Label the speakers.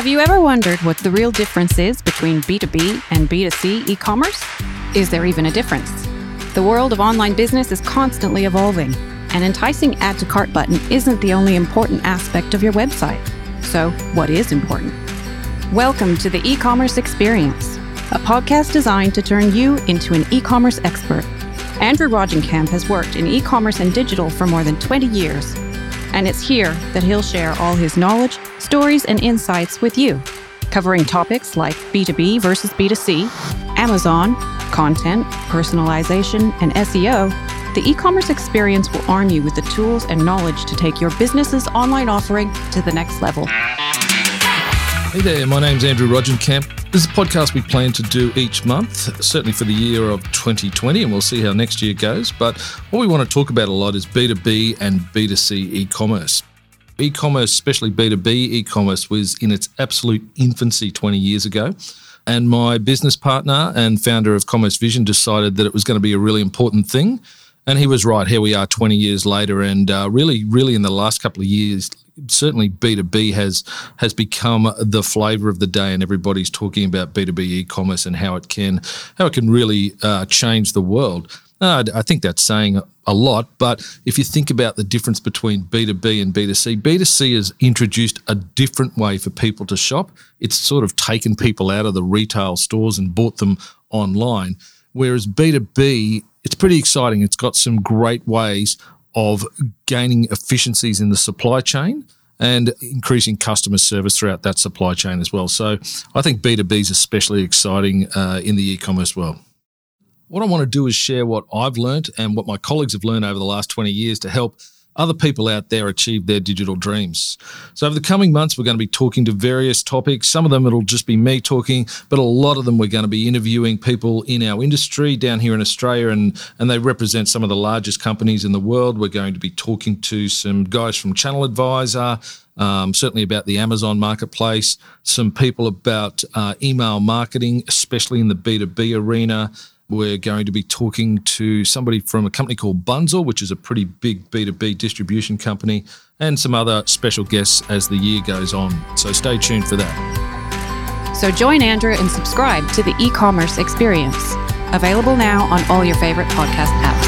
Speaker 1: Have you ever wondered what the real difference is between B2B and B2C e commerce? Is there even a difference? The world of online business is constantly evolving, and enticing add to cart button isn't the only important aspect of your website. So, what is important? Welcome to the e commerce experience, a podcast designed to turn you into an e commerce expert. Andrew Rogencamp has worked in e commerce and digital for more than 20 years and it's here that he'll share all his knowledge, stories, and insights with you, covering topics like B2B versus B2C, Amazon, content, personalization, and SEO. The e commerce experience will arm you with the tools and knowledge to take your business's online offering to the next level.
Speaker 2: Hey there, my name's Andrew Rogencamp. This is a podcast we plan to do each month, certainly for the year of 2020, and we'll see how next year goes. But what we want to talk about a lot is B2B and B2C e commerce. E commerce, especially B2B e commerce, was in its absolute infancy 20 years ago. And my business partner and founder of Commerce Vision decided that it was going to be a really important thing. And he was right. Here we are 20 years later. And uh, really, really, in the last couple of years, certainly B2B has has become the flavor of the day and everybody's talking about B2B e-commerce and how it can how it can really uh, change the world. Uh, I think that's saying a lot, but if you think about the difference between B2B and B2C, B2C has introduced a different way for people to shop. It's sort of taken people out of the retail stores and bought them online. Whereas B2B, it's pretty exciting. It's got some great ways of gaining efficiencies in the supply chain and increasing customer service throughout that supply chain as well. So I think B2B is especially exciting uh, in the e commerce world. What I want to do is share what I've learned and what my colleagues have learned over the last 20 years to help other people out there achieve their digital dreams. So, over the coming months, we're going to be talking to various topics. Some of them it'll just be me talking, but a lot of them we're going to be interviewing people in our industry down here in Australia, and, and they represent some of the largest companies in the world. We're going to be talking to some guys from Channel Advisor. Um, certainly about the Amazon marketplace, some people about uh, email marketing, especially in the B2B arena, we're going to be talking to somebody from a company called Bunzl, which is a pretty big B2B distribution company, and some other special guests as the year goes on. So stay tuned for that.
Speaker 1: So join Andrew and subscribe to the e commerce experience. Available now on all your favorite podcast apps.